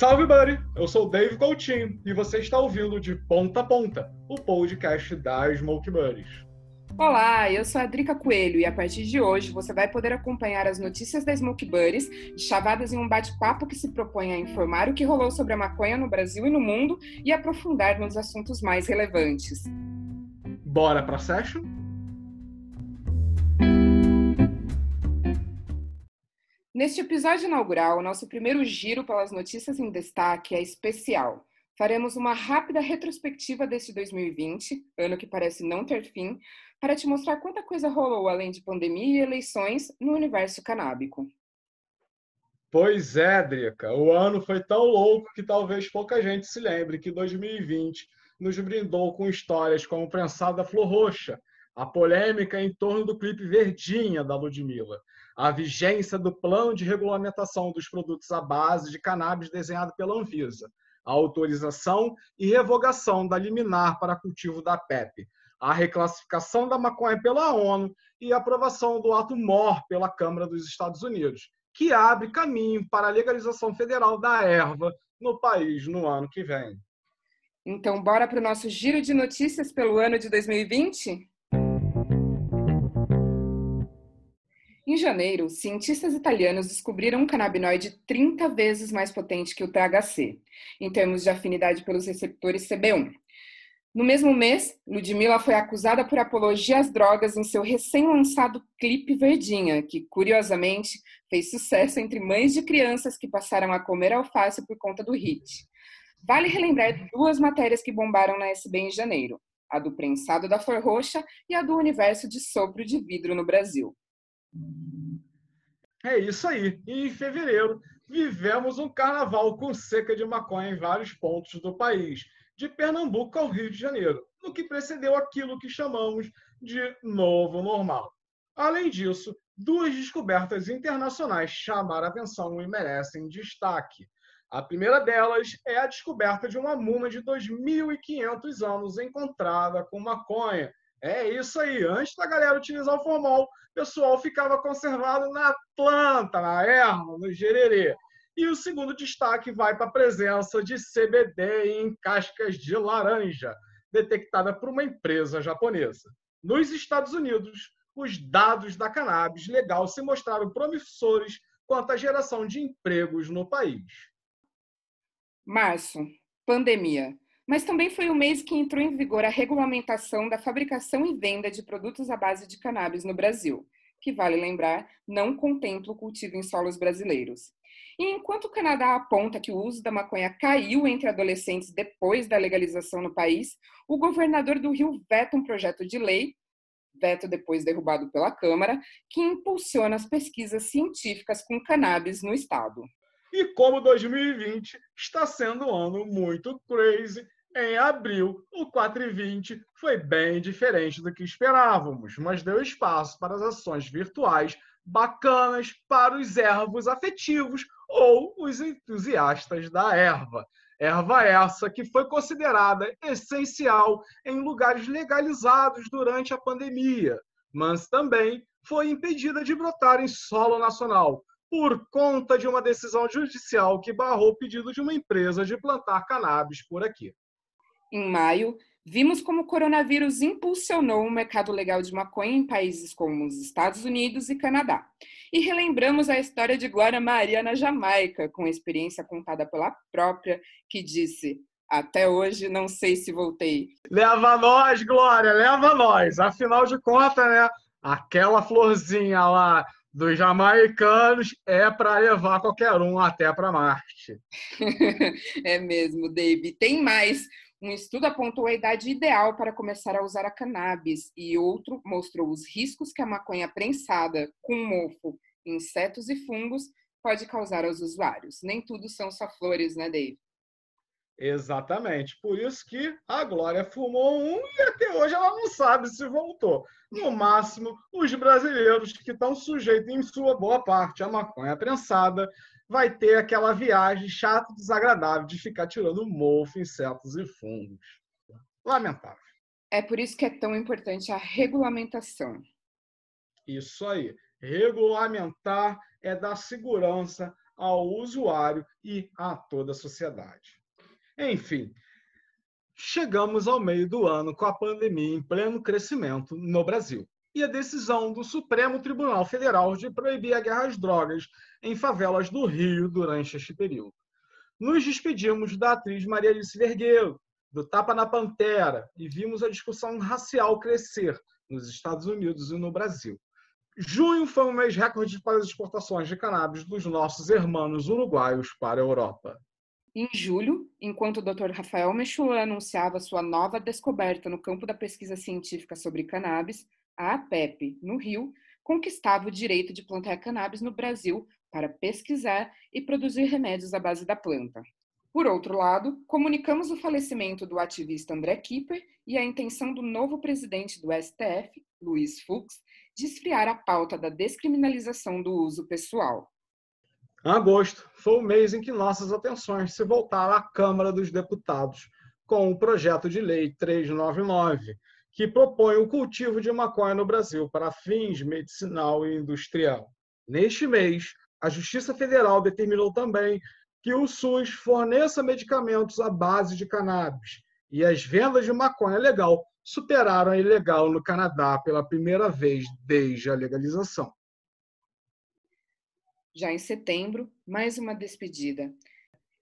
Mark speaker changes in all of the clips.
Speaker 1: Salve, buddy! Eu sou o Dave Coutinho e você está ouvindo de Ponta a Ponta, o podcast da Smoke Buddies.
Speaker 2: Olá, eu sou a Drica Coelho e a partir de hoje você vai poder acompanhar as notícias da Smoke Buddies, chavadas em um bate-papo que se propõe a informar o que rolou sobre a maconha no Brasil e no mundo e aprofundar nos assuntos mais relevantes.
Speaker 1: Bora pra session?
Speaker 2: Neste episódio inaugural, nosso primeiro giro pelas notícias em destaque é especial. Faremos uma rápida retrospectiva deste 2020, ano que parece não ter fim, para te mostrar quanta coisa rolou além de pandemia e eleições no universo canábico.
Speaker 1: Pois é, Drica. O ano foi tão louco que talvez pouca gente se lembre que 2020 nos brindou com histórias como o prensado Flor Roxa, a polêmica em torno do clipe Verdinha da Ludmilla, a vigência do plano de regulamentação dos produtos à base de cannabis desenhado pela Anvisa, a autorização e revogação da liminar para cultivo da PEP, a reclassificação da maconha pela ONU e a aprovação do ato MOR pela Câmara dos Estados Unidos, que abre caminho para a legalização federal da erva no país no ano que vem.
Speaker 2: Então, bora para o nosso giro de notícias pelo ano de 2020? Janeiro, cientistas italianos descobriram um canabinoide 30 vezes mais potente que o THC, em termos de afinidade pelos receptores CB1, no mesmo mês, Ludmilla foi acusada por apologia às drogas em seu recém-lançado clipe Verdinha, que, curiosamente, fez sucesso entre mães de crianças que passaram a comer alface por conta do hit. Vale relembrar duas matérias que bombaram na SB em janeiro: a do prensado da Flor Roxa e a do universo de sopro de vidro no Brasil.
Speaker 1: É isso aí. E em fevereiro, vivemos um carnaval com seca de maconha em vários pontos do país de Pernambuco ao Rio de Janeiro, no que precedeu aquilo que chamamos de novo normal. Além disso, duas descobertas internacionais chamaram atenção e merecem destaque. A primeira delas é a descoberta de uma múmia de 2.500 anos encontrada com maconha. É isso aí, antes da galera utilizar o formol, o pessoal ficava conservado na planta, na erva, no gererê. E o segundo destaque vai para a presença de CBD em cascas de laranja, detectada por uma empresa japonesa. Nos Estados Unidos, os dados da cannabis legal se mostraram promissores quanto à geração de empregos no país.
Speaker 2: Março, pandemia. Mas também foi o mês que entrou em vigor a regulamentação da fabricação e venda de produtos à base de cannabis no Brasil, que, vale lembrar, não contempla o cultivo em solos brasileiros. E enquanto o Canadá aponta que o uso da maconha caiu entre adolescentes depois da legalização no país, o governador do Rio veta um projeto de lei, veto depois derrubado pela Câmara, que impulsiona as pesquisas científicas com cannabis no estado.
Speaker 1: E como 2020 está sendo um ano muito crazy, em abril, o 420 foi bem diferente do que esperávamos, mas deu espaço para as ações virtuais bacanas para os ervos afetivos ou os entusiastas da erva. Erva essa que foi considerada essencial em lugares legalizados durante a pandemia, mas também foi impedida de brotar em solo nacional por conta de uma decisão judicial que barrou o pedido de uma empresa de plantar cannabis por aqui.
Speaker 2: Em maio, Vimos como o coronavírus impulsionou o mercado legal de maconha em países como os Estados Unidos e Canadá. E relembramos a história de Glória Maria na Jamaica, com a experiência contada pela própria, que disse: Até hoje não sei se voltei.
Speaker 1: Leva nós, Glória, leva nós. Afinal de contas, né? Aquela florzinha lá dos jamaicanos é para levar qualquer um até para Marte.
Speaker 2: é mesmo, Dave. Tem mais. Um estudo apontou a idade ideal para começar a usar a cannabis e outro mostrou os riscos que a maconha prensada com mofo, insetos e fungos pode causar aos usuários. Nem tudo são só flores, né, Dave?
Speaker 1: Exatamente. Por isso que a Glória fumou um e até hoje ela não sabe se voltou. No máximo, os brasileiros que estão sujeitos, em sua boa parte, à maconha prensada, vai ter aquela viagem chata e desagradável de ficar tirando mofo, insetos e fungos. Lamentável.
Speaker 2: É por isso que é tão importante a regulamentação.
Speaker 1: Isso aí. Regulamentar é dar segurança ao usuário e a toda a sociedade. Enfim, chegamos ao meio do ano com a pandemia em pleno crescimento no Brasil e a decisão do Supremo Tribunal Federal de proibir a guerra às drogas em favelas do Rio durante este período. Nos despedimos da atriz Maria Alice Vergueiro, do Tapa na Pantera, e vimos a discussão racial crescer nos Estados Unidos e no Brasil. Junho foi um mês recorde para as exportações de cannabis dos nossos irmãos uruguaios para a Europa.
Speaker 2: Em julho, enquanto o Dr. Rafael Mechua anunciava sua nova descoberta no campo da pesquisa científica sobre cannabis, a APEP, no Rio, conquistava o direito de plantar cannabis no Brasil para pesquisar e produzir remédios à base da planta. Por outro lado, comunicamos o falecimento do ativista André Kipper e a intenção do novo presidente do STF, Luiz Fux, de esfriar a pauta da descriminalização do uso pessoal.
Speaker 1: Agosto foi o mês em que nossas atenções se voltaram à Câmara dos Deputados com o projeto de lei 399, que propõe o cultivo de maconha no Brasil para fins medicinal e industrial. Neste mês, a Justiça Federal determinou também que o SUS forneça medicamentos à base de cannabis e as vendas de maconha legal superaram a ilegal no Canadá pela primeira vez desde a legalização.
Speaker 2: Já em setembro, mais uma despedida.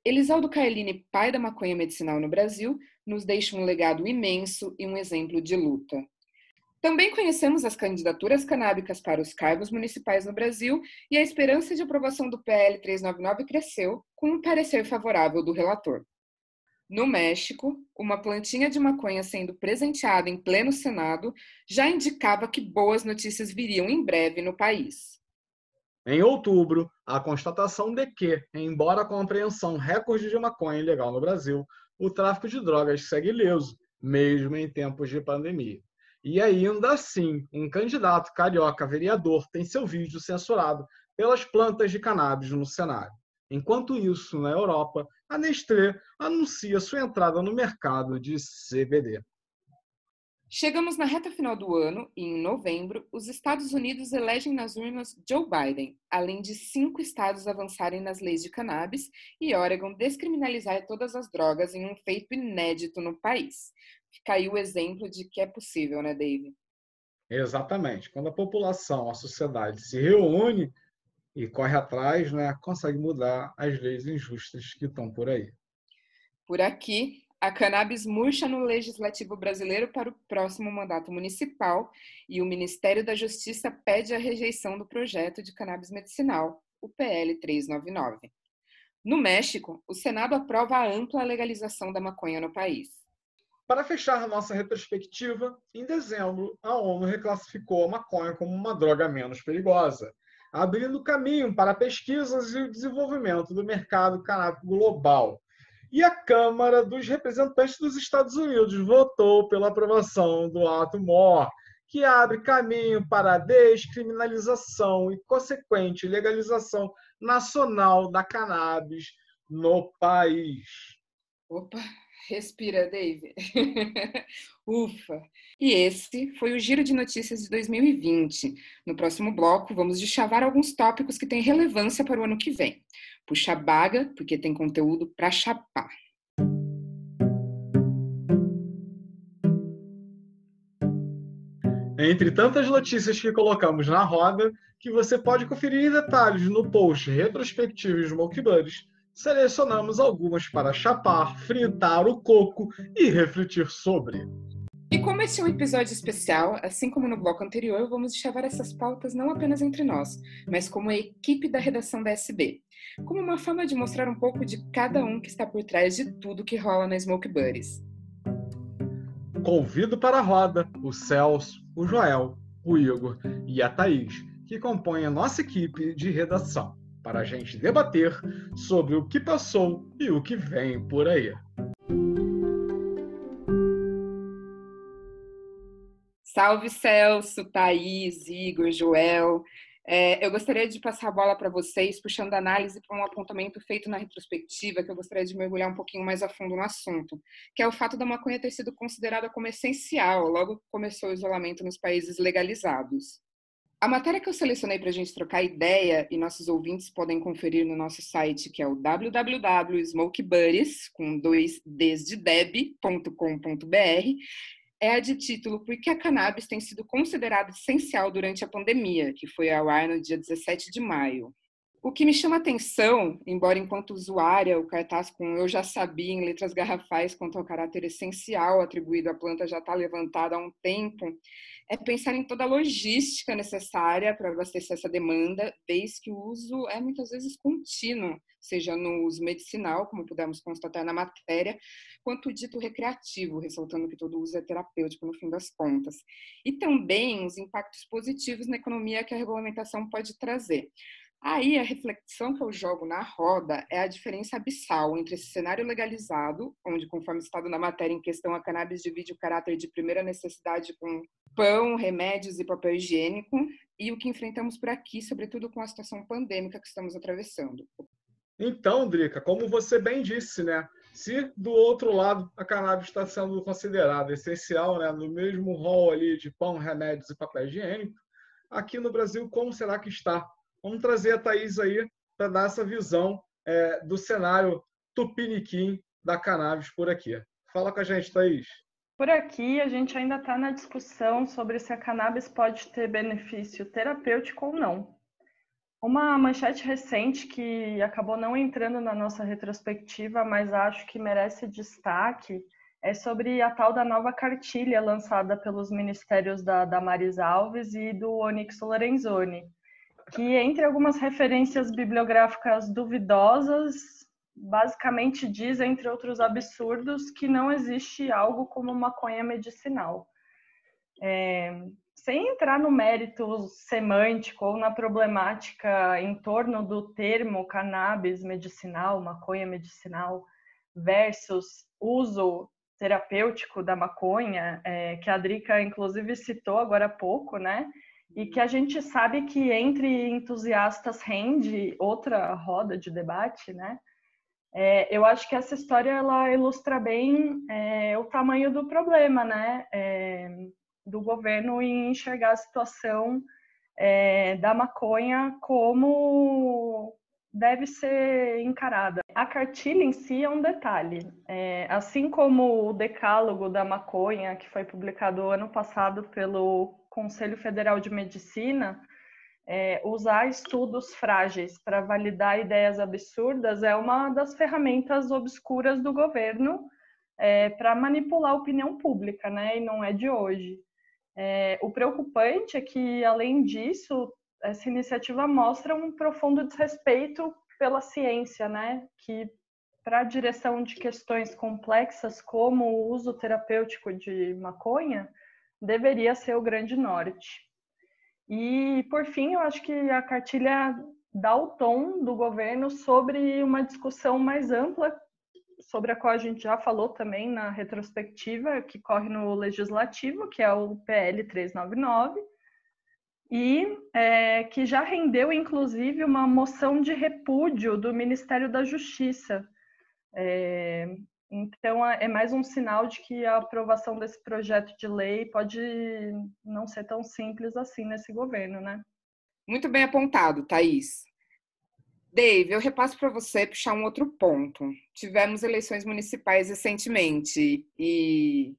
Speaker 2: Elisaldo Carlini, pai da maconha medicinal no Brasil, nos deixa um legado imenso e um exemplo de luta. Também conhecemos as candidaturas canábicas para os cargos municipais no Brasil e a esperança de aprovação do PL 399 cresceu com um parecer favorável do relator. No México, uma plantinha de maconha sendo presenteada em pleno Senado já indicava que boas notícias viriam em breve no país.
Speaker 1: Em outubro, a constatação de que, embora a compreensão recorde de maconha ilegal no Brasil, o tráfico de drogas segue ileso, mesmo em tempos de pandemia. E ainda assim, um candidato carioca vereador tem seu vídeo censurado pelas plantas de cannabis no cenário. Enquanto isso, na Europa, a Nestlé anuncia sua entrada no mercado de CBD.
Speaker 2: Chegamos na reta final do ano e, em novembro, os Estados Unidos elegem nas urnas Joe Biden, além de cinco estados avançarem nas leis de cannabis e Oregon descriminalizar todas as drogas em um feito inédito no país. Fica aí o exemplo de que é possível, né, Dave?
Speaker 1: Exatamente. Quando a população, a sociedade se reúne e corre atrás, né, consegue mudar as leis injustas que estão por aí.
Speaker 2: Por aqui, a cannabis murcha no legislativo brasileiro para o próximo mandato municipal e o Ministério da Justiça pede a rejeição do projeto de cannabis medicinal, o PL 399. No México, o Senado aprova a ampla legalização da maconha no país.
Speaker 1: Para fechar nossa retrospectiva, em dezembro, a ONU reclassificou a maconha como uma droga menos perigosa, abrindo caminho para pesquisas e o desenvolvimento do mercado canábico global e a Câmara dos Representantes dos Estados Unidos votou pela aprovação do ato MOR, que abre caminho para a descriminalização e consequente legalização nacional da cannabis no país.
Speaker 2: Opa, respira, David. Ufa. E esse foi o Giro de Notícias de 2020. No próximo bloco, vamos deschavar alguns tópicos que têm relevância para o ano que vem. Puxa baga, porque tem conteúdo para chapar.
Speaker 1: Entre tantas notícias que colocamos na roda, que você pode conferir em detalhes no post retrospectivo Smoke Buddies, selecionamos algumas para chapar, fritar o coco e refletir sobre.
Speaker 2: E como esse é um episódio especial, assim como no bloco anterior, vamos chavar essas pautas não apenas entre nós, mas como a equipe da redação da SB, como uma forma de mostrar um pouco de cada um que está por trás de tudo que rola na Smoke Buddies.
Speaker 1: Convido para a roda o Celso, o Joel, o Igor e a Thaís, que compõem a nossa equipe de redação, para a gente debater sobre o que passou e o que vem por aí.
Speaker 2: Salve Celso, Thaís, Igor, Joel. É, eu gostaria de passar a bola para vocês, puxando a análise para um apontamento feito na retrospectiva, que eu gostaria de mergulhar um pouquinho mais a fundo no assunto, que é o fato da maconha ter sido considerada como essencial logo que começou o isolamento nos países legalizados. A matéria que eu selecionei para a gente trocar ideia e nossos ouvintes podem conferir no nosso site, que é o www.smokebuddies, com é a de título Por que a cannabis tem sido considerada essencial durante a pandemia, que foi ao ar no dia 17 de maio. O que me chama atenção, embora enquanto usuária o cartaz com eu já sabia em letras garrafais quanto ao caráter essencial atribuído à planta já está levantado há um tempo, é pensar em toda a logística necessária para abastecer essa demanda, desde que o uso é muitas vezes contínuo, seja no uso medicinal, como pudemos constatar na matéria, quanto dito recreativo, ressaltando que todo uso é terapêutico no fim das contas. E também os impactos positivos na economia que a regulamentação pode trazer. Aí a reflexão que eu jogo na roda é a diferença abissal entre esse cenário legalizado, onde, conforme estado na matéria em questão, a cannabis divide o caráter de primeira necessidade com pão, remédios e papel higiênico, e o que enfrentamos por aqui, sobretudo com a situação pandêmica que estamos atravessando.
Speaker 1: Então, Drica, como você bem disse, né? Se do outro lado a cannabis está sendo considerada essencial, né, no mesmo rol ali de pão, remédios e papel higiênico, aqui no Brasil como será que está? Vamos trazer a Thaís aí para dar essa visão é, do cenário tupiniquim da cannabis por aqui. Fala com a gente, Thaís.
Speaker 3: Por aqui, a gente ainda está na discussão sobre se a cannabis pode ter benefício terapêutico ou não. Uma manchete recente que acabou não entrando na nossa retrospectiva, mas acho que merece destaque, é sobre a tal da nova cartilha lançada pelos ministérios da Damaris Alves e do Onyx Lorenzoni, que entre algumas referências bibliográficas duvidosas, basicamente diz, entre outros absurdos, que não existe algo como maconha medicinal. É, sem entrar no mérito semântico ou na problemática em torno do termo cannabis medicinal, maconha medicinal, versus uso terapêutico da maconha, é, que a Drica inclusive citou agora há pouco, né? E que a gente sabe que entre entusiastas rende outra roda de debate, né? É, eu acho que essa história ela ilustra bem é, o tamanho do problema, né? É, do governo em enxergar a situação é, da maconha como deve ser encarada. A cartilha em si é um detalhe. É, assim como o decálogo da maconha, que foi publicado ano passado pelo Conselho Federal de Medicina, é, usar estudos frágeis para validar ideias absurdas é uma das ferramentas obscuras do governo é, para manipular a opinião pública, né? E não é de hoje. É, o preocupante é que, além disso, essa iniciativa mostra um profundo desrespeito pela ciência, né? Que para a direção de questões complexas como o uso terapêutico de maconha, deveria ser o grande norte. E, por fim, eu acho que a cartilha dá o tom do governo sobre uma discussão mais ampla, sobre a qual a gente já falou também na retrospectiva, que corre no Legislativo, que é o PL 399, e é, que já rendeu, inclusive, uma moção de repúdio do Ministério da Justiça. É, então, é, é mais um sinal de que a aprovação desse projeto de lei pode não ser tão simples assim nesse governo, né?
Speaker 2: Muito bem apontado, Thaís. Dave, eu repasso para você puxar um outro ponto. Tivemos eleições municipais recentemente e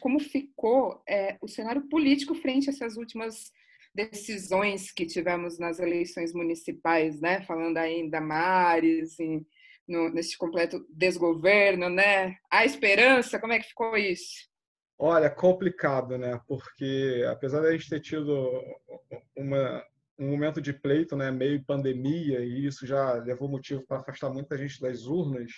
Speaker 2: como ficou é, o cenário político frente a essas últimas decisões que tivemos nas eleições municipais, né? Falando aí da Mares e no, nesse completo desgoverno, né? A esperança, como é que ficou isso?
Speaker 1: Olha, complicado, né? Porque apesar de a gente ter tido uma, um momento de pleito, né, meio pandemia, e isso já levou motivo para afastar muita gente das urnas,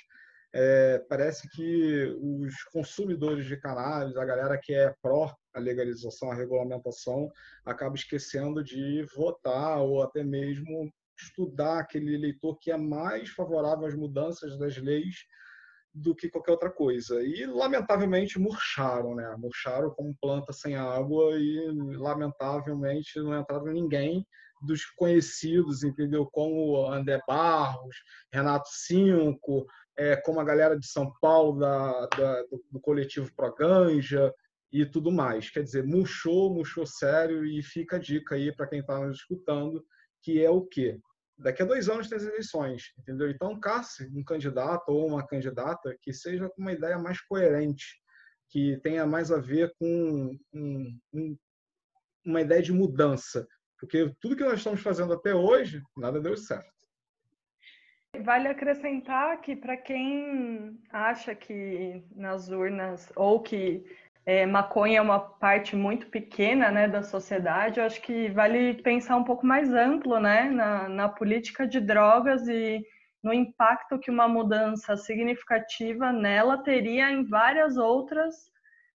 Speaker 1: é, parece que os consumidores de cannabis, a galera que é pró a legalização, a regulamentação, acaba esquecendo de votar ou até mesmo estudar aquele eleitor que é mais favorável às mudanças das leis do que qualquer outra coisa. E, lamentavelmente, murcharam, né? Murcharam como planta sem água e, lamentavelmente, não entraram ninguém dos conhecidos, entendeu? Como André Barros, Renato Cinco, é, como a galera de São Paulo, da, da do, do coletivo Pro Ganja, e tudo mais. Quer dizer, murchou, murchou sério e fica a dica aí para quem está nos escutando, que é o quê? Daqui a dois anos tem as eleições, entendeu? Então, casse um candidato ou uma candidata que seja com uma ideia mais coerente, que tenha mais a ver com um, um, uma ideia de mudança. Porque tudo que nós estamos fazendo até hoje, nada deu certo.
Speaker 3: Vale acrescentar que para quem acha que nas urnas ou que é, maconha é uma parte muito pequena né, da sociedade, eu acho que vale pensar um pouco mais amplo né, na, na política de drogas e no impacto que uma mudança significativa nela teria em várias outras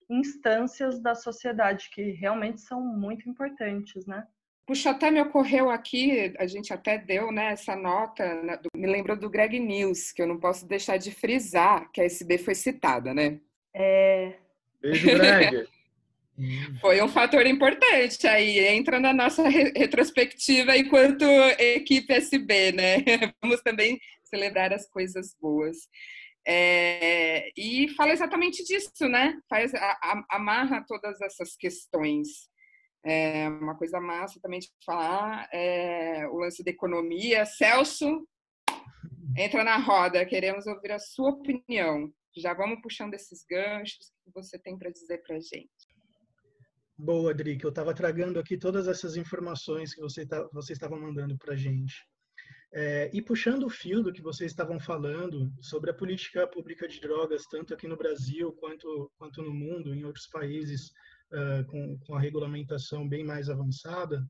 Speaker 3: instâncias da sociedade que realmente são muito importantes, né?
Speaker 2: Puxa, até me ocorreu aqui, a gente até deu né, essa nota, né, me lembrou do Greg News, que eu não posso deixar de frisar que a SB foi citada, né?
Speaker 3: É.
Speaker 1: Beijo, Greg.
Speaker 2: foi um fator importante aí, entra na nossa retrospectiva enquanto equipe SB, né? Vamos também celebrar as coisas boas. É, e fala exatamente disso, né? Faz, a, a, amarra todas essas questões. É uma coisa massa também de falar é o lance da economia. Celso, entra na roda, queremos ouvir a sua opinião. Já vamos puxando esses ganchos que você tem para dizer para a gente.
Speaker 4: Boa, que eu estava tragando aqui todas essas informações que você, tá, você estava mandando para a gente. É, e puxando o fio do que vocês estavam falando sobre a política pública de drogas, tanto aqui no Brasil quanto, quanto no mundo, em outros países, uh, com, com a regulamentação bem mais avançada,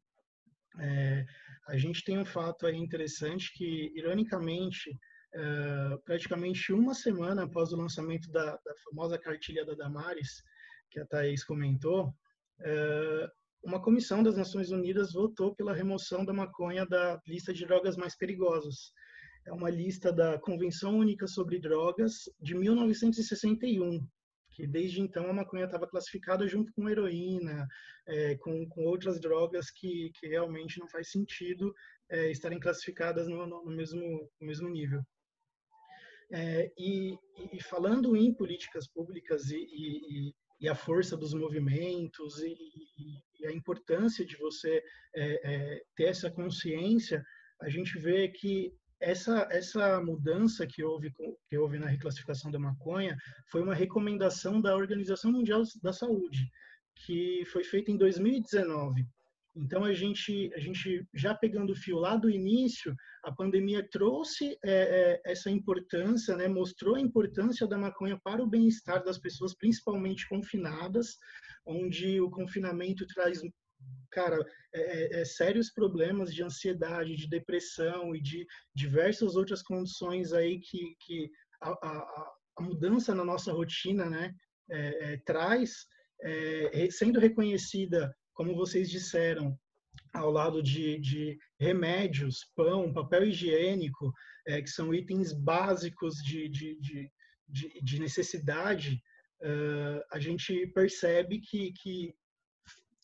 Speaker 4: é, a gente tem um fato aí interessante que, ironicamente, uh, praticamente uma semana após o lançamento da, da, famosa cartilha da Damares, que a Thaís comentou, uh, uma comissão das Nações Unidas votou pela remoção da maconha da lista de drogas mais perigosas. É uma lista da Convenção Única sobre Drogas de 1961, que desde então a maconha estava classificada junto com heroína, é, com, com outras drogas que, que realmente não faz sentido é, estarem classificadas no, no, mesmo, no mesmo nível. É, e, e, falando em políticas públicas e, e, e, a força dos movimentos e, a importância de você é, é, ter essa consciência, a gente vê que essa, essa mudança que houve, que houve na reclassificação da maconha foi uma recomendação da Organização Mundial da Saúde, que foi feita em 2019. Então, a gente, a gente já pegando o fio lá do início, a pandemia trouxe é, é, essa importância, né, mostrou a importância da maconha para o bem-estar das pessoas, principalmente confinadas, onde o confinamento traz cara, é, é, é, sérios problemas de ansiedade, de depressão e de diversas outras condições aí que, que a, a, a mudança na nossa rotina, né, é, traz, sendo reconhecida, como vocês disseram, ao lado de, de remédios, pão, papel higiênico, que são itens básicos de, de, de, de necessidade, Uh, a gente percebe que, que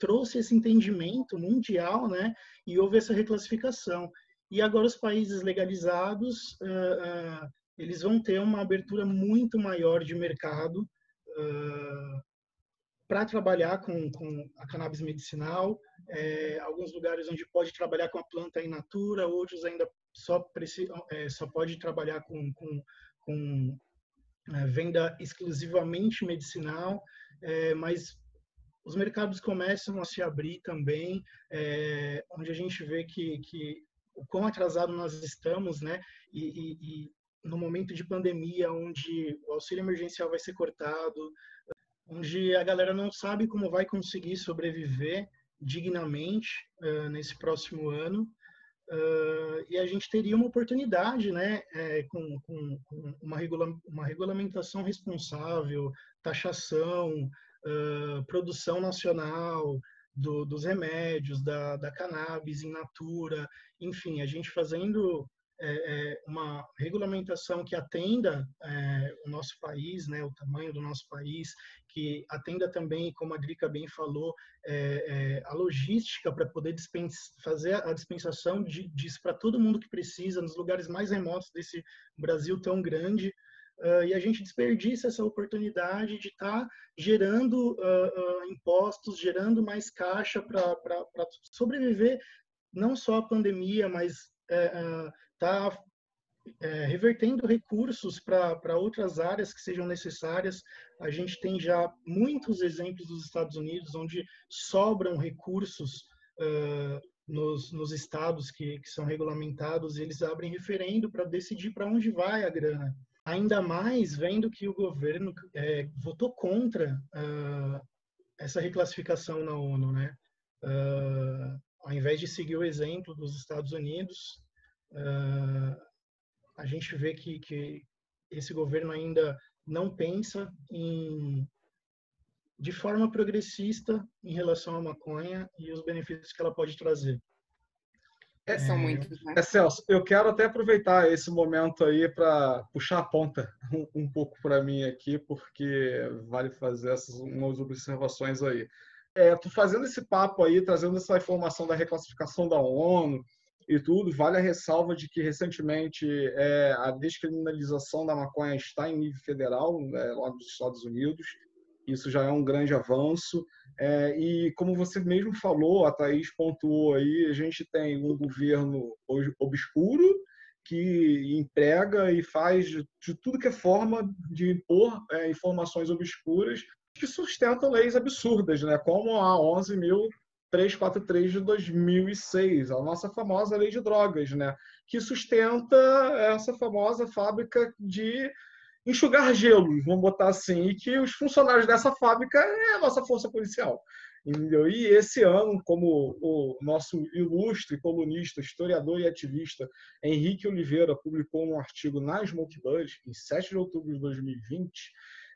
Speaker 4: trouxe esse entendimento mundial, né? E houve essa reclassificação. E agora os países legalizados, uh, uh, eles vão ter uma abertura muito maior de mercado uh, para trabalhar com, com, a cannabis medicinal. É, alguns lugares onde pode trabalhar com a planta in natura, outros ainda só, é, só pode trabalhar com, com, com é, venda exclusivamente medicinal, mas os mercados começam a se abrir também, onde a gente vê que, que o quão atrasado nós estamos, né? E, e, e, no momento de pandemia, onde o auxílio emergencial vai ser cortado, onde a galera não sabe como vai conseguir sobreviver dignamente uh, nesse próximo ano. Uh, e a gente teria uma oportunidade, né, é, com, com, com uma, regula uma regulamentação responsável, taxação, uh, produção nacional do, dos remédios, da, da cannabis in natura, enfim, a gente fazendo é, é, uma regulamentação que atenda é, o nosso país, né, o tamanho do nosso país, que atenda também, como a Drica bem falou, é, é, a logística para poder fazer a dispensação de, disso para todo mundo que precisa, nos lugares mais remotos desse Brasil tão grande, uh, e a gente desperdiça essa oportunidade de estar tá gerando uh, impostos, gerando mais caixa para sobreviver não só a pandemia, mas está uh, é, revertendo recursos para outras áreas que sejam necessárias. A gente tem já muitos exemplos dos Estados Unidos onde sobram recursos uh, nos, nos, estados que, que, são regulamentados, eles abrem referendo para decidir para onde vai a grana. Ainda mais vendo que o governo é, votou contra uh, essa reclassificação na ONU, né? Uh, ao invés de seguir o exemplo dos Estados Unidos, a gente vê que, que esse governo ainda não pensa em de forma progressista em relação à maconha e os benefícios que ela pode trazer.
Speaker 2: É, são muitos, né?
Speaker 1: É, Celso, eu quero até aproveitar esse momento aí para puxar a ponta um, um pouco para mim aqui, porque vale fazer essas umas observações aí. É, tô fazendo esse papo aí, trazendo essa informação da reclassificação da ONU, e tudo, vale a ressalva de que recentemente é, a descriminalização da maconha está em nível federal, é, lá nos Estados Unidos. Isso já é um grande avanço. É, e como você mesmo falou, a Thaís pontuou aí, a gente tem um governo obscuro que emprega e faz de, de tudo que é forma de impor é, informações obscuras que sustentam leis absurdas, né? como a 11 mil 343 de 2006, a nossa famosa lei de drogas, né? que sustenta essa famosa fábrica de enxugar gelo, vamos botar assim, e que os funcionários dessa fábrica é a nossa força policial. Entendeu? E esse ano, como o nosso ilustre colunista, historiador e ativista Henrique Oliveira publicou um artigo na Smoke Buzz, em 7 de outubro de 2020,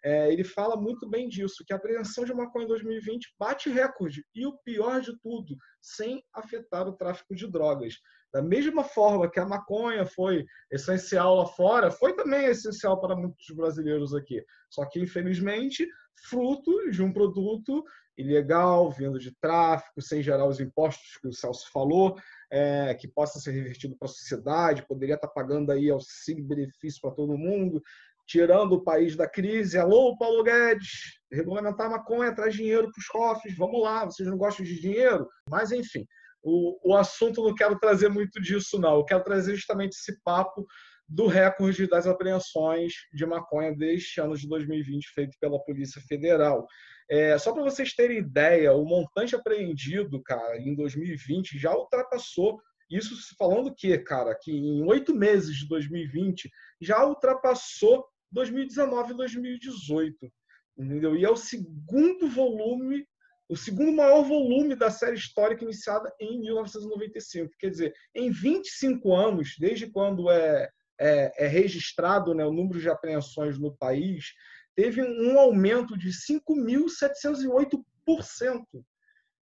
Speaker 1: é, ele fala muito bem disso, que a apreensão de maconha em 2020 bate recorde, e o pior de tudo, sem afetar o tráfico de drogas. Da mesma forma que a maconha foi essencial lá fora, foi também essencial para muitos brasileiros aqui. Só que, infelizmente, fruto de um produto ilegal, vindo de tráfico, sem gerar os impostos que o Celso falou, é, que possa ser revertido para a sociedade, poderia estar pagando aí auxílio benefício para todo mundo, tirando o país da crise. Alô, Paulo Guedes, regulamentar a maconha traz dinheiro para os cofres, vamos lá, vocês não gostam de dinheiro? Mas, enfim, o, o assunto não quero trazer muito disso, não. Eu quero trazer justamente esse papo do recorde das apreensões de maconha deste ano de 2020, feito pela Polícia Federal. É, só para vocês terem ideia, o montante apreendido, cara, em 2020 já ultrapassou isso falando que, cara, que em oito meses de 2020 já ultrapassou 2019 e 2018. Entendeu? E é o segundo volume, o segundo maior volume da série histórica iniciada em 1995. Quer dizer, em 25 anos, desde quando é, é, é registrado né, o número de apreensões no país, teve um aumento de 5.708%.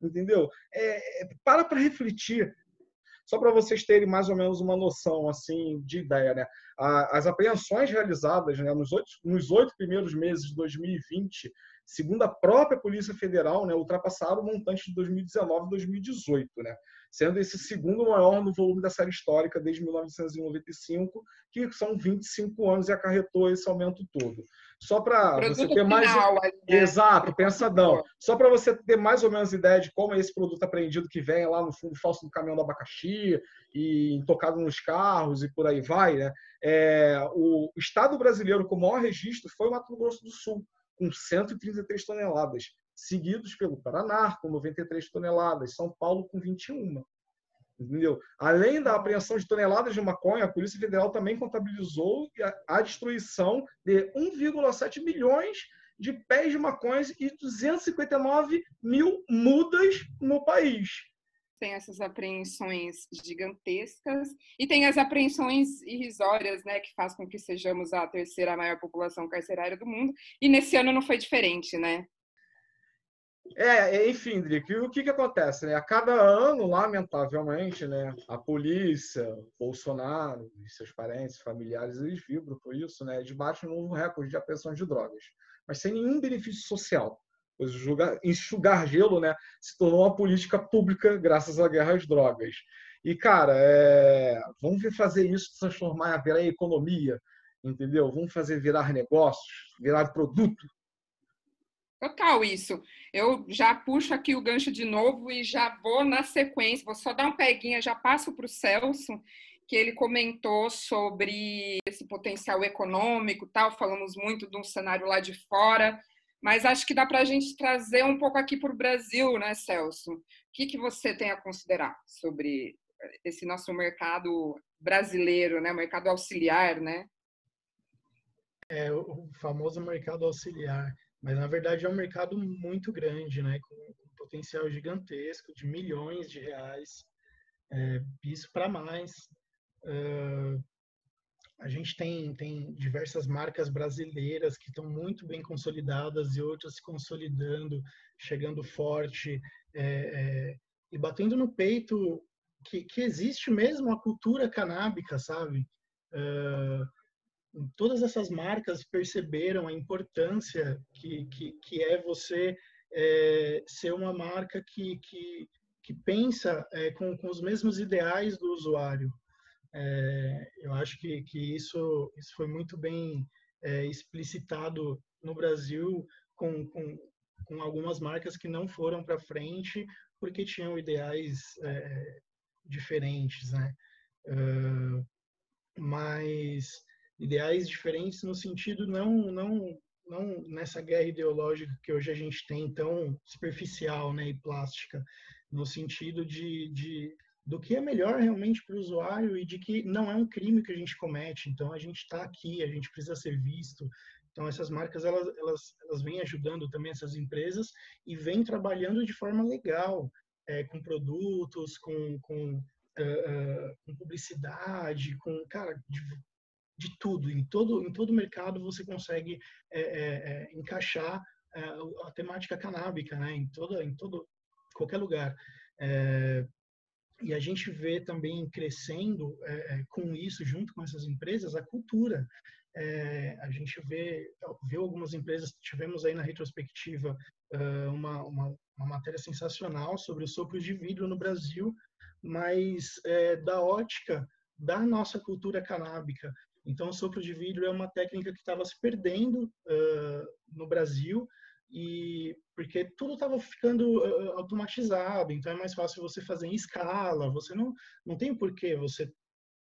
Speaker 1: Entendeu? É, é para para refletir. Só para vocês terem mais ou menos uma noção assim de ideia, né? As apreensões realizadas né, nos, oito, nos oito primeiros meses de 2020, segundo a própria Polícia Federal, né, ultrapassaram o montante de 2019 e 2018, né? sendo esse segundo maior no volume da série histórica desde 1995, que são 25 anos e acarretou esse aumento todo. Só para você ter mais. Final, né? Exato, pensadão. Só para você ter mais ou menos ideia de como é esse produto apreendido que vem lá no fundo falso do caminhão do abacaxi e tocado nos carros e por aí vai, né? É, o estado brasileiro com o maior registro foi o Mato Grosso do Sul, com 133 toneladas seguidos pelo Paraná, com 93 toneladas, São Paulo, com 21. Entendeu? Além da apreensão de toneladas de maconha, a Polícia Federal também contabilizou a destruição de 1,7 milhões de pés de maconhas e 259 mil mudas no país.
Speaker 2: Tem essas apreensões gigantescas e tem as apreensões irrisórias, né, que faz com que sejamos a terceira maior população carcerária do mundo. E nesse ano não foi diferente, né?
Speaker 1: É, enfim, Drick, o que, que acontece? Né? A cada ano, lamentavelmente, né, a polícia, Bolsonaro e seus parentes, familiares, eles vibram por isso, né? Eles batem um novo recorde de apreensão de drogas, mas sem nenhum benefício social. Enxugar gelo né, se tornou uma política pública graças à guerra às drogas. E, cara, é... vamos fazer isso transformar a economia entendeu? Vamos fazer virar negócios, virar produto.
Speaker 2: Total isso. Eu já puxo aqui o gancho de novo e já vou na sequência, vou só dar um peguinha, já passo para o Celso, que ele comentou sobre esse potencial econômico, tal. Falamos muito de um cenário lá de fora, mas acho que dá para a gente trazer um pouco aqui para o Brasil, né, Celso? O que, que você tem a considerar sobre esse nosso mercado brasileiro, né, mercado auxiliar, né?
Speaker 4: É o famoso mercado auxiliar, mas na verdade é um mercado muito grande, né, com um potencial gigantesco de milhões de reais, é, isso para mais. Uh, a gente tem, tem diversas marcas brasileiras que estão muito bem consolidadas e outras se consolidando, chegando forte é, é, e batendo no peito que, que, existe mesmo a cultura canábica, sabe? Uh, todas essas marcas perceberam a importância que, que, que é você é, ser uma marca que, que, que pensa é, com, com os mesmos ideais do usuário. É, eu acho que, que isso, isso foi muito bem é, explicitado no Brasil com, com, com, algumas marcas que não foram para frente porque tinham ideais é, diferentes, né? Uh, mas ideais diferentes no sentido não não não nessa guerra ideológica que hoje a gente tem tão superficial né, e plástica, no sentido de, de do que é melhor realmente para o usuário e de que não é um crime que a gente comete. Então a gente está aqui, a gente precisa ser visto. Então essas marcas elas, elas, elas vêm ajudando também essas empresas e vêm trabalhando de forma legal, é, com produtos, com, com, uh, com publicidade, com cara de, de, tudo. Em todo em todo mercado você consegue é, é, encaixar a temática canábica, né? Em toda em todo qualquer lugar. É, e a gente vê também crescendo é, é, com isso, junto com essas empresas, a cultura. É, a gente vê, vê algumas empresas, tivemos aí na retrospectiva uh, uma, uma, uma, matéria sensacional sobre o sopro de vidro no Brasil, mas é, da ótica da nossa cultura canábica. Então, o sopro de vidro é uma técnica que estava se perdendo uh, no Brasil, e porque tudo estava ficando uh, automatizado, então é mais fácil você fazer em escala, você não, não tem por que você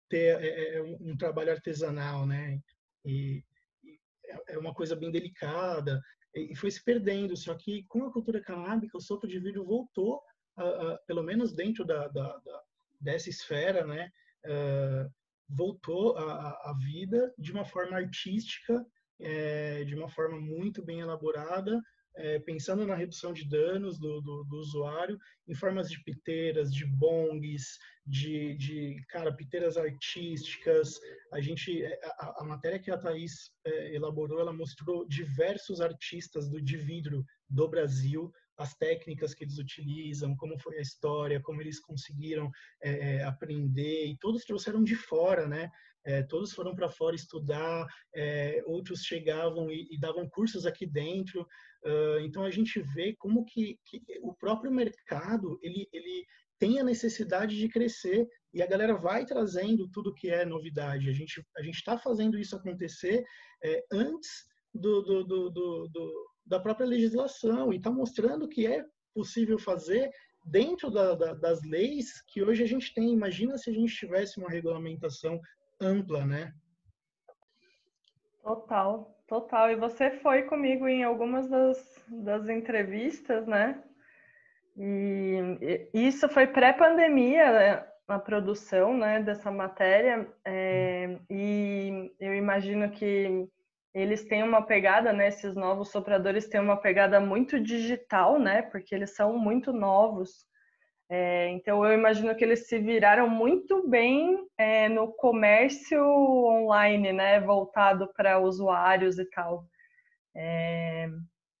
Speaker 4: ter é, é, um, um, trabalho artesanal, né? E, e, é, é uma coisa bem delicada, e, foi se perdendo, só que com a cultura canábica, o sopro de vidro voltou, uh, uh, pelo menos dentro da, da, da dessa esfera, né? Uh, voltou à vida de uma forma artística, é, de uma forma muito bem elaborada, é, pensando na redução de danos do, do, do, usuário em formas de piteiras, de bongs, de, de cara, piteiras artísticas. A gente, é, a, a matéria que a Thaís é, elaborou, ela mostrou diversos artistas do de vidro do Brasil, as técnicas que eles utilizam, como foi a história, como eles conseguiram é, é aprender, e todos trouxeram de fora, né? É, todos foram para fora estudar, é, outros chegavam e, e, davam cursos aqui dentro. Uh, então a gente vê como que, que, o próprio mercado ele, ele tem a necessidade de crescer e a galera vai trazendo tudo que é novidade. A gente a gente está fazendo isso acontecer é, antes do, do, do, do, da própria legislação e está mostrando que é possível fazer dentro da, da, das leis que hoje a gente tem. Imagina se a gente tivesse uma regulamentação ampla, né?
Speaker 3: Total, total. E você foi comigo em algumas das, das entrevistas, né? E isso foi pré-pandemia, né? a produção né, dessa matéria, é, e eu imagino que eles têm uma pegada, né, esses novos sopradores têm uma pegada muito digital, né, porque eles são muito novos, é, então, eu imagino que eles se viraram muito bem é, no comércio online, né, voltado para usuários e tal. É,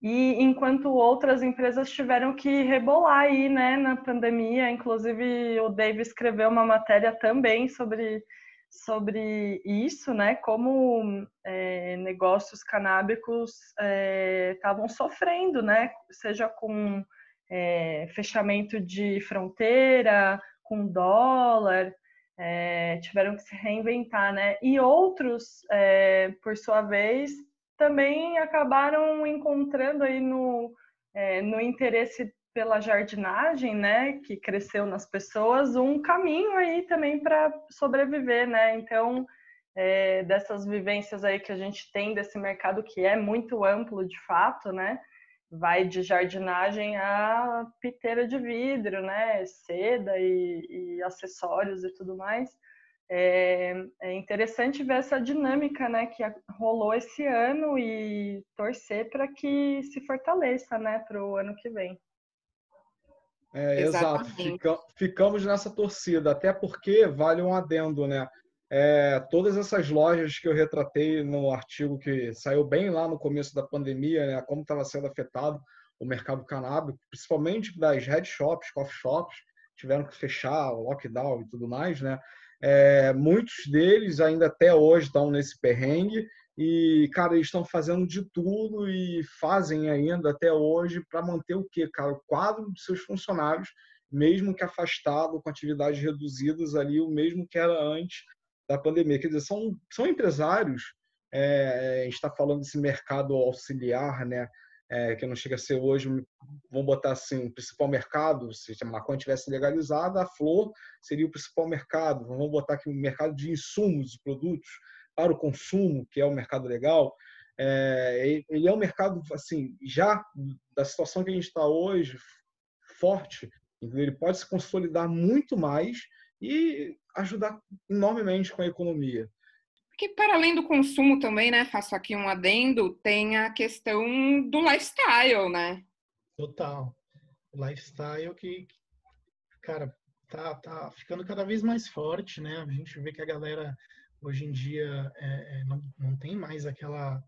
Speaker 3: e enquanto outras empresas tiveram que rebolar aí, né, na pandemia, inclusive o Dave escreveu uma matéria também sobre, sobre isso, né, como é, negócios canábicos estavam é, sofrendo, né, seja com é, fechamento de fronteira com dólar, é, tiveram que se reinventar, né? E outros, é, por sua vez, também acabaram encontrando aí no, é, no interesse pela jardinagem, né, que cresceu nas pessoas, um caminho aí também para sobreviver, né? Então, é, dessas vivências aí que a gente tem desse mercado que é muito amplo de fato, né? Vai de jardinagem a piteira de vidro, né? Seda e, e acessórios e tudo mais. É, é, interessante ver essa dinâmica, né, que rolou esse ano e torcer para que se fortaleça, né, para o ano que vem.
Speaker 1: É, exato. Fica, ficamos nessa torcida, até porque vale um adendo, né? É, todas essas lojas que eu retratei no artigo que saiu bem lá no começo da pandemia, né, como estava sendo afetado o mercado canábico, principalmente das head shops, coffee shops, tiveram que fechar, lockdown e tudo mais, né? É, muitos deles ainda até hoje estão nesse perrengue e, cara, eles estão fazendo de tudo e fazem ainda até hoje para manter o quê, cara? O quadro de seus funcionários, mesmo que afastado, com atividades reduzidas ali, o mesmo que era antes da pandemia. Quer dizer, são, são empresários, é, a gente está falando desse mercado auxiliar, né? É, que não chega a ser hoje, vamos botar assim, o principal mercado, se a maconha tivesse legalizada, a flor seria o principal mercado. Vamos botar aqui o mercado de insumos, de produtos para o consumo, que é o mercado legal. É, ele é um mercado, assim, já da situação que a gente está hoje, forte, ele pode se consolidar muito mais e ajudar enormemente com a economia.
Speaker 2: Porque para além do consumo também, né, faço aqui um adendo, tem a questão do lifestyle, né?
Speaker 4: Total. O lifestyle que, cara, tá, tá ficando cada vez mais forte, né? A gente vê que a galera hoje em dia é, é não, não tem mais aquela,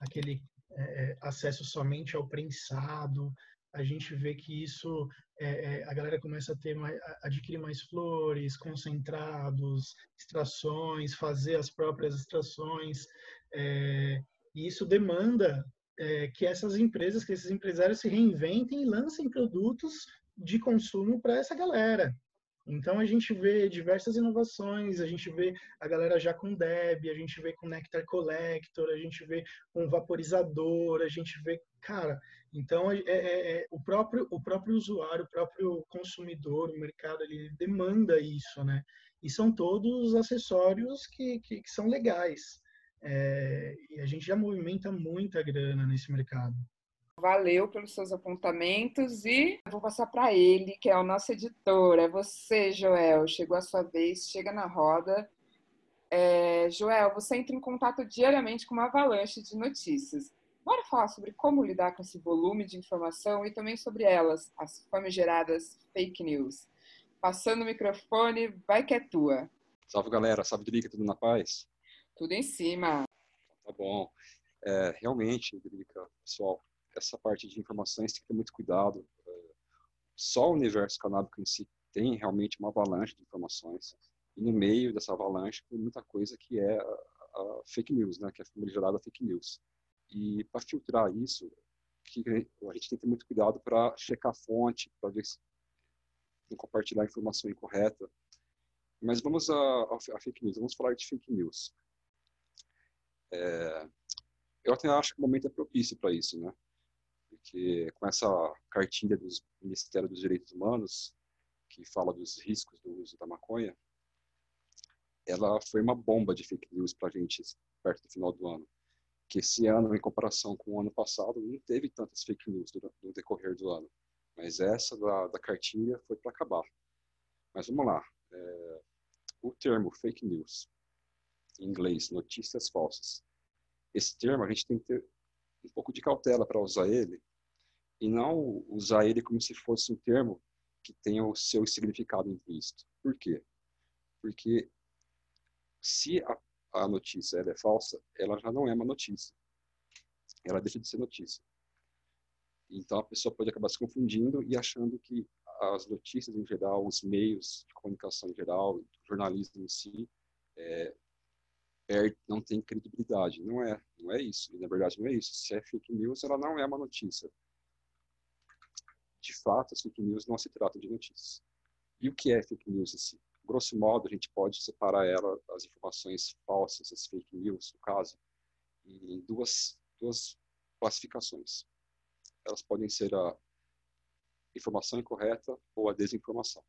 Speaker 4: aquele é, é, acesso somente ao prensado, a gente vê que isso é, é, a galera começa a ter mais, a adquirir mais flores, concentrados, extrações, fazer as próprias extrações, é, e isso demanda é, que essas empresas, que esses empresários se reinventem e lancem produtos de consumo para essa galera. Então a gente vê diversas inovações, a gente vê a galera já com Deb, a gente vê com Nectar Collector, a gente vê com vaporizador, a gente vê, cara, então é, é, é, o próprio o próprio usuário, o próprio consumidor, o mercado ele demanda isso, né? E são todos acessórios que, que, que são legais. É, e a gente já movimenta muita grana nesse mercado.
Speaker 2: Valeu pelos seus apontamentos e vou passar para ele, que é o nosso editor. É você, Joel. Chegou a sua vez, chega na roda. É, Joel, você entra em contato diariamente com uma avalanche de notícias. Bora falar sobre como lidar com esse volume de informação e também sobre elas, as famigeradas fake news. Passando o microfone, vai que é tua.
Speaker 5: Salve galera, salve Drica, tudo na paz?
Speaker 2: Tudo em cima.
Speaker 5: Tá bom. É, realmente, Drica, pessoal, essa parte de informações tem que ter muito cuidado. É, só o universo canábico em si tem realmente uma avalanche de informações. E no meio dessa avalanche tem muita coisa que é a, a fake news, né? que é famigerada fake news. E para filtrar isso, que a gente tem que ter muito cuidado para checar a fonte, para ver se não compartilhar informação incorreta. Mas vamos a, a, a, fake news, vamos falar de fake news. É, eu até acho que o momento é propício para isso, né? porque com essa cartilha do Ministério dos Direitos Humanos, que fala dos riscos do uso da maconha, ela foi uma bomba de fake news para a gente perto do final do ano. Que esse ano, em comparação com o ano passado, não teve tantas fake news no decorrer do ano. Mas essa da, da cartilha foi para acabar. Mas vamos lá. É, o termo fake news, em inglês, notícias falsas. Esse termo a gente tem que ter um pouco de cautela para usar ele, e não usar ele como se fosse um termo que tenha o seu significado implícito. Por quê? Porque se a, a notícia é falsa, ela já não é uma notícia. Ela deixa de ser notícia. Então a pessoa pode acabar se confundindo e achando que as notícias em geral, os meios de comunicação em geral, o jornalismo em si, é, não tem credibilidade. Não é, não é isso. E, na verdade não é isso. Se é fake news, ela não é uma notícia de fato, as fake news não se tratam de notícias. E o que é fake news em si? Grosso modo, a gente pode separar ela, as informações falsas, as fake news, no caso, em duas, duas classificações. Elas podem ser a informação incorreta ou a desinformação.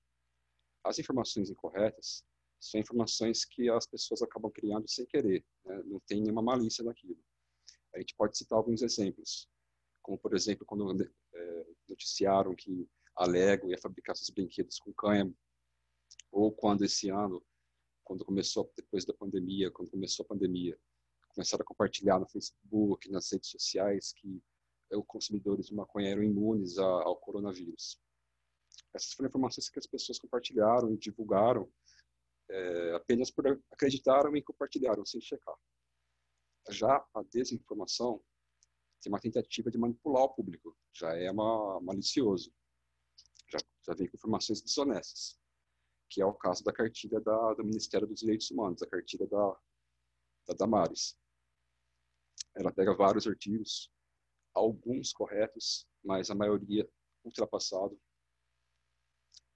Speaker 5: As informações incorretas são informações que as pessoas acabam criando sem querer, né? não tem nenhuma malícia naquilo. A gente pode citar alguns exemplos, como, por exemplo, quando é, noticiaram que a Lego ia fabricar seus brinquedos com cânhamo, ou quando esse ano, quando começou, depois da pandemia, quando começou a pandemia, começaram a compartilhar no Facebook, nas redes sociais, que os consumidores de maconha eram imunes ao coronavírus. Essas foram informações que as pessoas compartilharam e divulgaram é, apenas por acreditaram e compartilharam sem checar. Já a desinformação tem uma tentativa de manipular o público, já é uma, malicioso, já, já vem com informações desonestas, que é o caso da cartilha da, do Ministério dos Direitos Humanos, a cartilha da, da Damares. Ela pega vários artigos, alguns corretos, mas a maioria ultrapassado,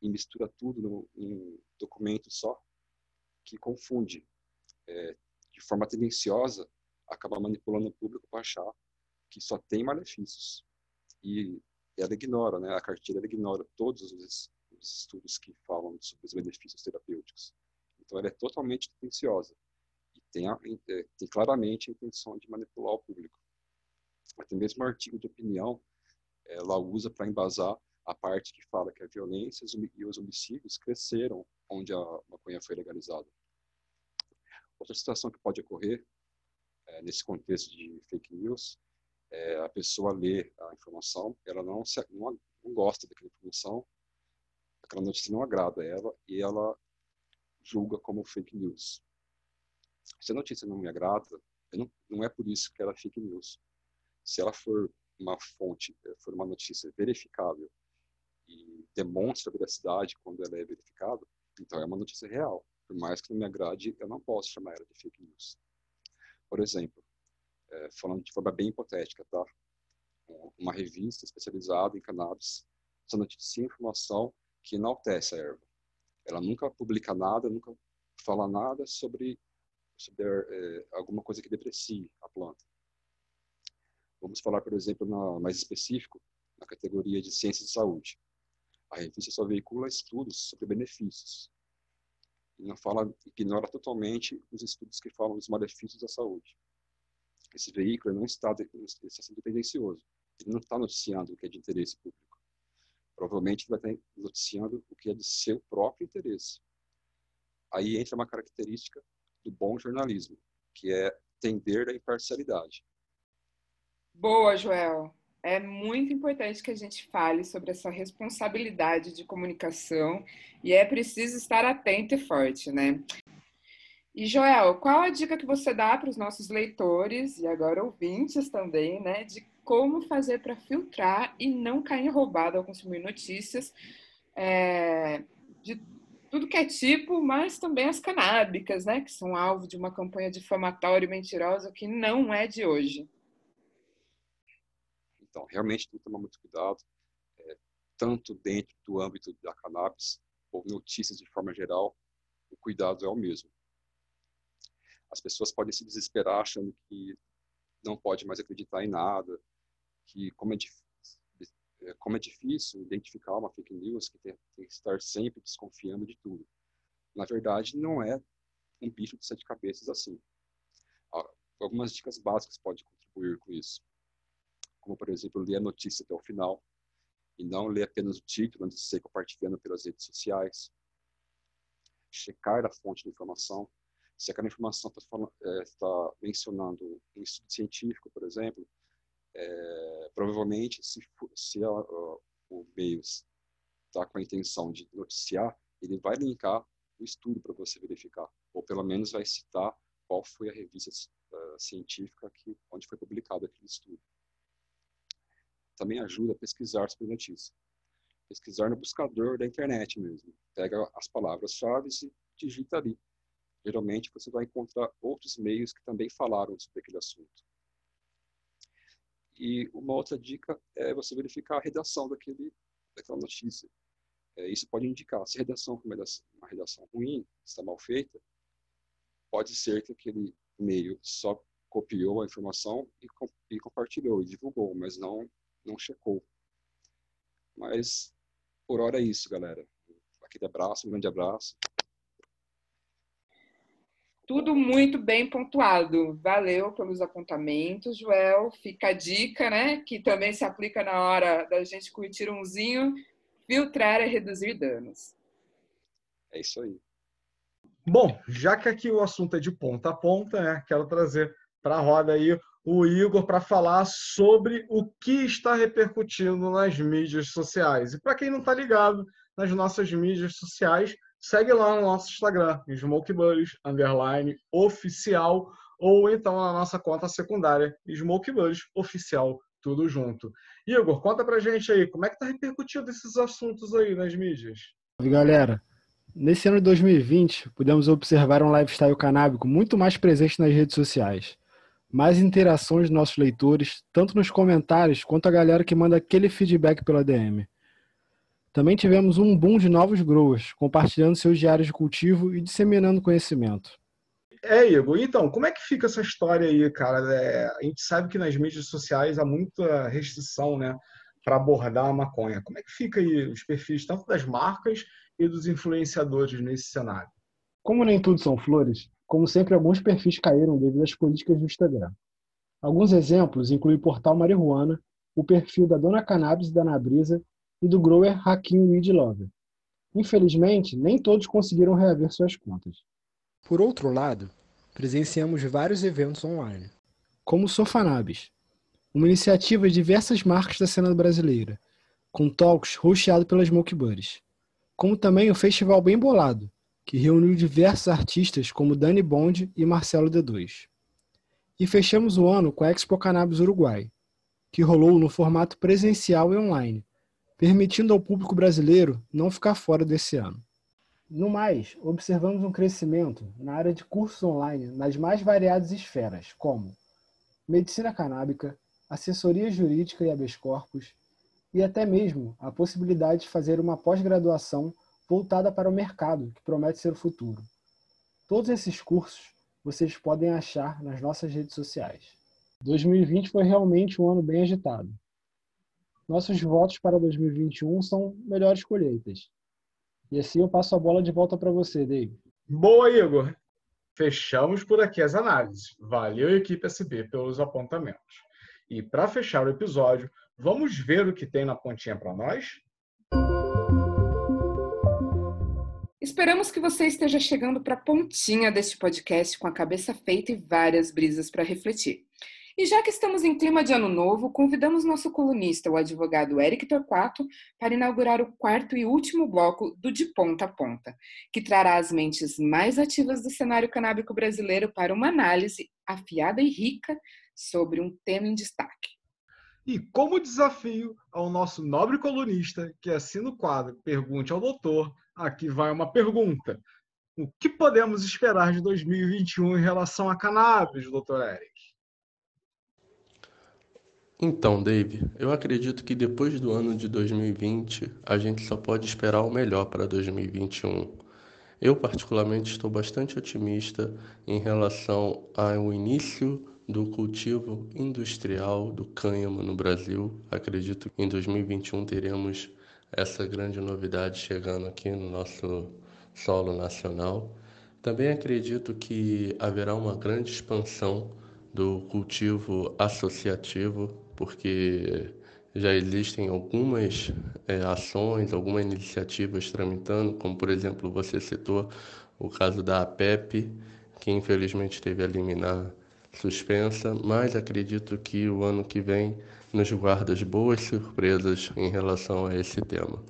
Speaker 5: e mistura tudo no, em um documento só, que confunde, é, de forma tendenciosa, acaba manipulando o público para achar que só tem malefícios. E ela ignora, né, a cartilha ignora todos os, os estudos que falam sobre os benefícios terapêuticos. Então, ela é totalmente tendenciosa e tem, a, é, tem claramente a intenção de manipular o público. Até mesmo o artigo de opinião, ela usa para embasar a parte que fala que a violência e os homicídios cresceram onde a maconha foi legalizada. Outra situação que pode ocorrer é, nesse contexto de fake news é a pessoa lê a informação, ela não, se, não, não gosta daquela informação, aquela notícia não agrada a ela e ela julga como fake news. Se a notícia não me agrada, não, não é por isso que ela é fake news. Se ela for uma fonte, for uma notícia verificável e demonstra veracidade quando ela é verificada, então é uma notícia real. Por mais que não me agrade, eu não posso chamar ela de fake news. Por exemplo, é, falando de forma bem hipotética, tá? Uma revista especializada em cannabis só noticia informação que enaltece a erva. Ela nunca publica nada, nunca fala nada sobre, sobre é, alguma coisa que deprecie a planta. Vamos falar, por exemplo, na, mais específico, na categoria de ciências de saúde. A revista só veicula estudos sobre benefícios. E não fala, ignora totalmente os estudos que falam dos malefícios da saúde. Esse veículo não está, está sendo tendencioso. Ele não está noticiando o que é de interesse público. Provavelmente vai estar noticiando o que é de seu próprio interesse. Aí entra uma característica do bom jornalismo, que é tender à imparcialidade.
Speaker 2: Boa, Joel é muito importante que a gente fale sobre essa responsabilidade de comunicação e é preciso estar atento e forte, né? E Joel, qual a dica que você dá para os nossos leitores e agora ouvintes também, né, de como fazer para filtrar e não cair roubado ao consumir notícias é, de tudo que é tipo, mas também as canábicas, né, que são alvo de uma campanha difamatória e mentirosa que não é de hoje.
Speaker 5: Então, realmente tem que tomar muito cuidado, é, tanto dentro do âmbito da cannabis ou notícias de forma geral, o cuidado é o mesmo. As pessoas podem se desesperar achando que não pode mais acreditar em nada, que como é, é como é difícil identificar uma fake news, que tem, tem, que estar sempre desconfiando de tudo. Na verdade, não é um bicho de sete cabeças assim. Algumas dicas básicas podem contribuir com isso como por exemplo ler a notícia até o final e não ler apenas o título antes de ser compartilhando pelas redes sociais. Checar a fonte de informação. Se aquela informação está é, tá mencionando um estudo científico, por exemplo, é, provavelmente se, se a, o meio está com a intenção de noticiar, ele vai linkar o estudo para você verificar, ou pelo menos vai citar qual foi a revista uh, científica que, onde foi publicado aquele estudo também ajuda a pesquisar sobre notícias. Pesquisar no buscador da internet mesmo. Pega as palavras-chave e digita ali. Geralmente você vai encontrar outros meios que também falaram sobre aquele assunto. E uma outra dica é você verificar a redação daquele, daquela notícia. é, isso pode indicar. Se a redação é uma redação ruim, está mal feita, pode ser que aquele meio só copiou a informação e, e compartilhou e divulgou, mas não, não checou. Mas por hora é isso, galera. Aquele abraço, um grande abraço.
Speaker 2: Tudo muito bem pontuado. Valeu pelos apontamentos, Joel. Fica a dica, né? Que também se aplica na hora da gente curtir umzinho, filtrar e reduzir danos.
Speaker 5: É isso aí.
Speaker 1: Bom, já que aqui o assunto é de ponta a ponta, né, quero trazer para a roda aí o Igor para falar sobre o que está repercutindo nas mídias sociais. E para quem não está ligado nas nossas mídias sociais, segue lá no nosso Instagram, SmokeBuddies, underline, oficial, ou então na nossa conta secundária, SmokeBuddies, oficial, tudo junto. Igor, conta pra gente aí, como é que está repercutindo esses assuntos aí nas mídias?
Speaker 6: Galera, Nesse ano de 2020, pudemos observar um lifestyle canábico muito mais presente nas redes sociais. Mais interações dos nossos leitores, tanto nos comentários quanto a galera que manda aquele feedback pela DM. Também tivemos um boom de novos growers, compartilhando seus diários de cultivo e disseminando conhecimento.
Speaker 1: É, Igor, então, como é que fica essa história aí, cara? É, a gente sabe que nas mídias sociais há muita restrição, né, para abordar a maconha. Como é que fica aí os perfis tanto das marcas e dos influenciadores nesse cenário?
Speaker 6: Como nem tudo são flores, como sempre alguns perfis caíram devido às políticas do Instagram. Alguns exemplos incluem o portal Marihuana, o perfil da Dona Cannabis da Nabrisa e do grower Hakim Weed Lover. Infelizmente, nem todos conseguiram reaver suas contas.
Speaker 7: Por outro lado, presenciamos vários eventos online.
Speaker 6: Como o Sofanabis, uma iniciativa de diversas marcas da cena brasileira, com talks hosteados pelas Smoke Buddies como também o Festival Bem Bolado, que reuniu diversos artistas como Dani Bond e Marcelo D2. E fechamos o ano com a Expo Cannabis Uruguai, que rolou no formato presencial e online, permitindo ao público brasileiro não ficar fora desse ano. No mais, observamos um crescimento na área de cursos online nas mais variadas esferas, como medicina canábica, assessoria jurídica e habeas corpus, e até mesmo a possibilidade de fazer uma pós-graduação voltada para o mercado, que promete ser o futuro. Todos esses cursos vocês podem achar nas nossas redes sociais. 2020 foi realmente um ano bem agitado. Nossos votos para 2021 são melhores colheitas. E assim eu passo a bola de volta para você, David.
Speaker 1: Boa, Igor. Fechamos por aqui as análises. Valeu, equipe SB, pelos apontamentos. E para fechar o episódio, Vamos ver o que tem na pontinha para nós?
Speaker 2: Esperamos que você esteja chegando para a pontinha deste podcast com a cabeça feita e várias brisas para refletir. E já que estamos em clima de ano novo, convidamos nosso colunista, o advogado Eric Torquato, para inaugurar o quarto e último bloco do De Ponta a Ponta, que trará as mentes mais ativas do cenário canábico brasileiro para uma análise afiada e rica sobre um tema em destaque.
Speaker 1: E como desafio ao nosso nobre colunista que assina o quadro Pergunte ao Doutor, aqui vai uma pergunta. O que podemos esperar de 2021 em relação a cannabis, doutor Eric?
Speaker 8: Então, Dave, eu acredito que depois do ano de 2020, a gente só pode esperar o melhor para 2021. Eu, particularmente, estou bastante otimista em relação ao início do cultivo industrial do cânhamo no Brasil. Acredito que em 2021 teremos essa grande novidade chegando aqui no nosso solo nacional. Também acredito que haverá uma grande expansão do cultivo associativo, porque já existem algumas é, ações, algumas iniciativas tramitando, como por exemplo você citou o caso da APEP, que infelizmente teve a liminar suspensa, mas acredito que o ano que vem nos guarda boas surpresas em relação a esse tema.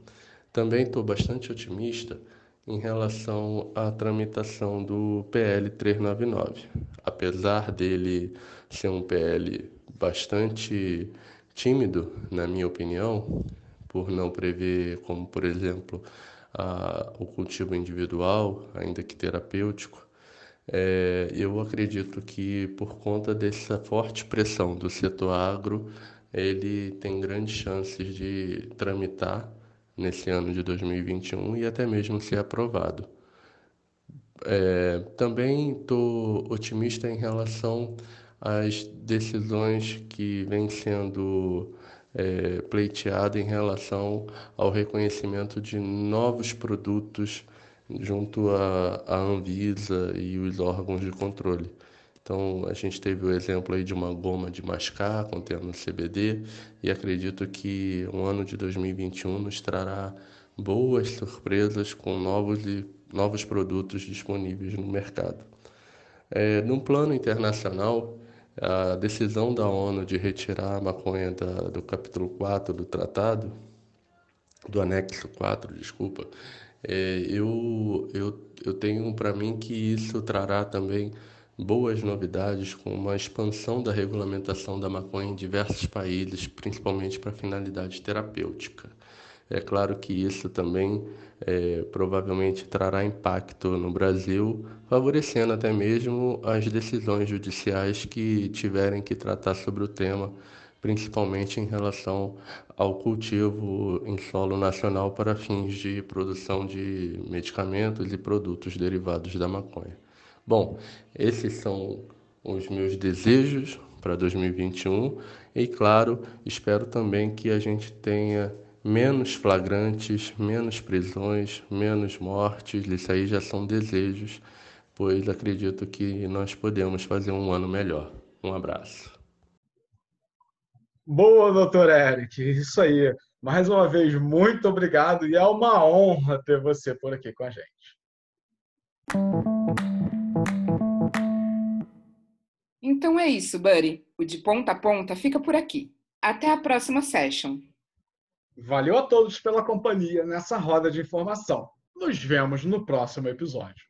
Speaker 8: Também estou bastante otimista em relação à tramitação do PL 399. Apesar dele ser um PL bastante tímido, na minha opinião, por não prever, como por exemplo, a, o cultivo individual, ainda que terapêutico, é, eu acredito que por conta dessa forte pressão do setor agro, ele tem grandes chances de tramitar nesse ano de 2021 e até mesmo ser aprovado. É, também estou otimista em relação às decisões que vêm sendo é, pleiteadas em relação ao reconhecimento de novos produtos junto à, Anvisa e os órgãos de controle. Então, a gente teve o exemplo aí de uma goma de mascar contendo CBD e acredito que o ano de 2021 nos trará boas surpresas com novos novos produtos disponíveis no mercado. É, no plano internacional, a decisão da ONU de retirar a maconha da, do capítulo 4 do tratado, do anexo 4, desculpa, é, eu, eu, eu tenho para mim que isso trará também boas novidades com uma expansão da regulamentação da maconha em diversos países, principalmente para finalidade terapêutica. É claro que isso também é, provavelmente trará impacto no Brasil, favorecendo até mesmo as decisões judiciais que tiverem que tratar sobre o tema, principalmente em relação ao cultivo em solo nacional para fins de produção de medicamentos e produtos derivados da maconha. Bom, esses são os meus desejos para 2021 e, claro, espero também que a gente tenha menos flagrantes, menos prisões, menos mortes. Isso aí já são desejos, pois acredito que nós podemos fazer um ano melhor. Um abraço.
Speaker 1: Boa, doutor Eric. Isso aí. Mais uma vez, muito obrigado e é uma honra ter você por aqui com a gente.
Speaker 2: Então é isso, Buddy. O de ponta a ponta fica por aqui. Até a próxima session.
Speaker 1: Valeu a todos pela companhia nessa roda de informação. Nos vemos no próximo episódio.